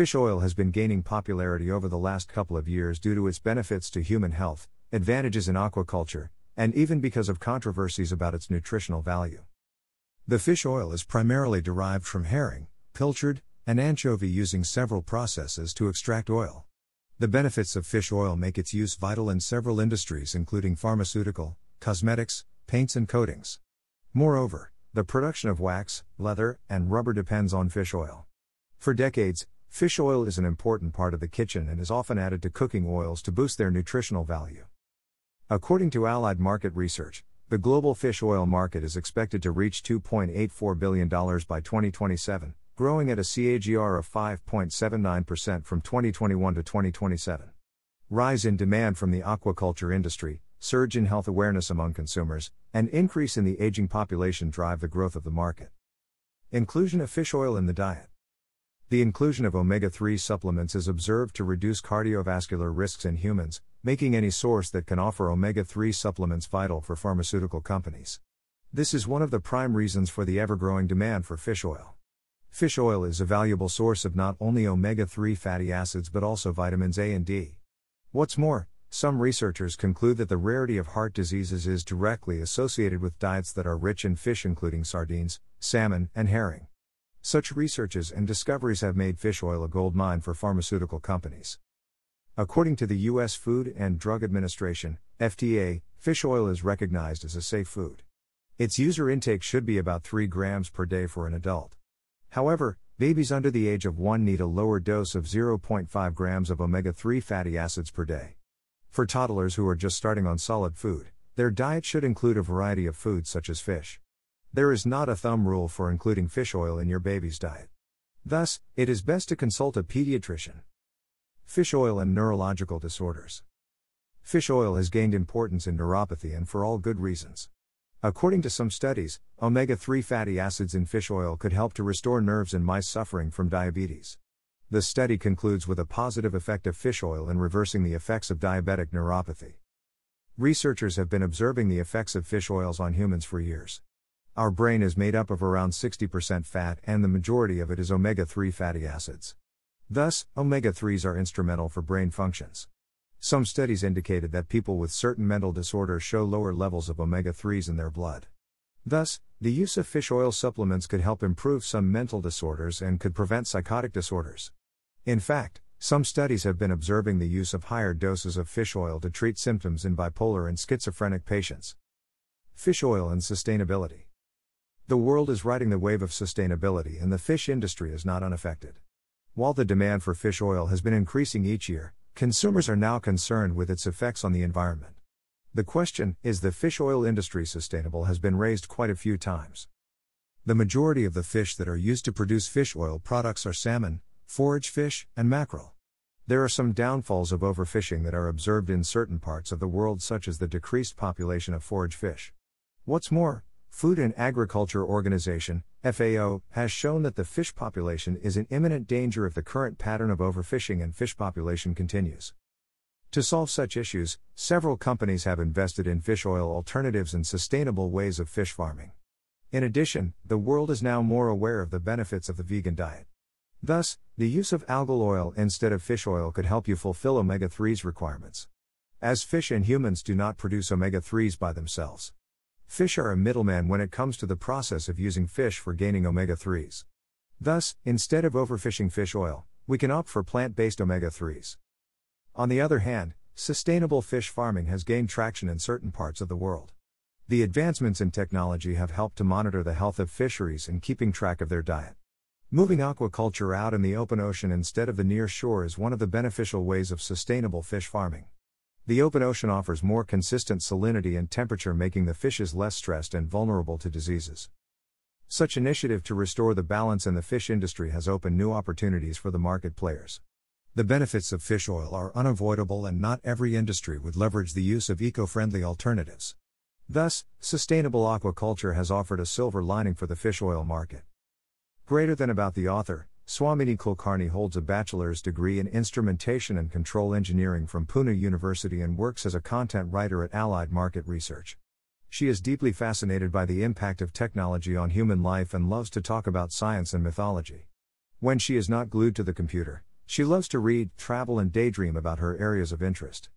Fish oil has been gaining popularity over the last couple of years due to its benefits to human health, advantages in aquaculture, and even because of controversies about its nutritional value. The fish oil is primarily derived from herring, pilchard, and anchovy using several processes to extract oil. The benefits of fish oil make its use vital in several industries, including pharmaceutical, cosmetics, paints, and coatings. Moreover, the production of wax, leather, and rubber depends on fish oil. For decades, fish oil is an important part of the kitchen and is often added to cooking oils to boost their nutritional value. According to Allied Market Research, the global fish oil market is expected to reach $2.84 billion by 2027, growing at a CAGR of 5.79% from 2021 to 2027. Rise in demand from the aquaculture industry, surge in health awareness among consumers, and increase in the aging population drive the growth of the market. Inclusion of fish oil in the diet. The inclusion of omega 3 supplements is observed to reduce cardiovascular risks in humans, making any source that can offer omega 3 supplements vital for pharmaceutical companies. This is one of the prime reasons for the ever growing demand for fish oil. Fish oil is a valuable source of not only omega 3 fatty acids but also vitamins A and D. What's more, some researchers conclude that the rarity of heart diseases is directly associated with diets that are rich in fish, including sardines, salmon, and herring. Such researches and discoveries have made fish oil a gold mine for pharmaceutical companies. According to the U.S. Food and Drug Administration, FDA, fish oil is recognized as a safe food. Its user intake should be about 3 grams per day for an adult. However, babies under the age of 1 need a lower dose of 0.5 grams of omega 3 fatty acids per day. For toddlers who are just starting on solid food, their diet should include a variety of foods such as fish. There is not a thumb rule for including fish oil in your baby's diet. Thus, it is best to consult a pediatrician. Fish oil and neurological disorders. Fish oil has gained importance in neuropathy and for all good reasons. According to some studies, omega 3 fatty acids in fish oil could help to restore nerves in mice suffering from diabetes. The study concludes with a positive effect of fish oil in reversing the effects of diabetic neuropathy. Researchers have been observing the effects of fish oils on humans for years. Our brain is made up of around 60% fat, and the majority of it is omega 3 fatty acids. Thus, omega 3s are instrumental for brain functions. Some studies indicated that people with certain mental disorders show lower levels of omega 3s in their blood. Thus, the use of fish oil supplements could help improve some mental disorders and could prevent psychotic disorders. In fact, some studies have been observing the use of higher doses of fish oil to treat symptoms in bipolar and schizophrenic patients. Fish oil and sustainability. The world is riding the wave of sustainability and the fish industry is not unaffected. While the demand for fish oil has been increasing each year, consumers are now concerned with its effects on the environment. The question, is the fish oil industry sustainable, has been raised quite a few times. The majority of the fish that are used to produce fish oil products are salmon, forage fish, and mackerel. There are some downfalls of overfishing that are observed in certain parts of the world, such as the decreased population of forage fish. What's more, Food and Agriculture Organization, FAO, has shown that the fish population is in imminent danger if the current pattern of overfishing and fish population continues. To solve such issues, several companies have invested in fish oil alternatives and sustainable ways of fish farming. In addition, the world is now more aware of the benefits of the vegan diet. Thus, the use of algal oil instead of fish oil could help you fulfill omega 3s requirements. As fish and humans do not produce omega 3s by themselves. Fish are a middleman when it comes to the process of using fish for gaining omega 3s. Thus, instead of overfishing fish oil, we can opt for plant based omega 3s. On the other hand, sustainable fish farming has gained traction in certain parts of the world. The advancements in technology have helped to monitor the health of fisheries and keeping track of their diet. Moving aquaculture out in the open ocean instead of the near shore is one of the beneficial ways of sustainable fish farming. The open ocean offers more consistent salinity and temperature, making the fishes less stressed and vulnerable to diseases. Such initiative to restore the balance in the fish industry has opened new opportunities for the market players. The benefits of fish oil are unavoidable, and not every industry would leverage the use of eco friendly alternatives. Thus, sustainable aquaculture has offered a silver lining for the fish oil market. Greater than about the author, Swamini Kulkarni holds a bachelor's degree in instrumentation and control engineering from Pune University and works as a content writer at Allied Market Research. She is deeply fascinated by the impact of technology on human life and loves to talk about science and mythology. When she is not glued to the computer, She loves to read, travel, and daydream about her areas of interest.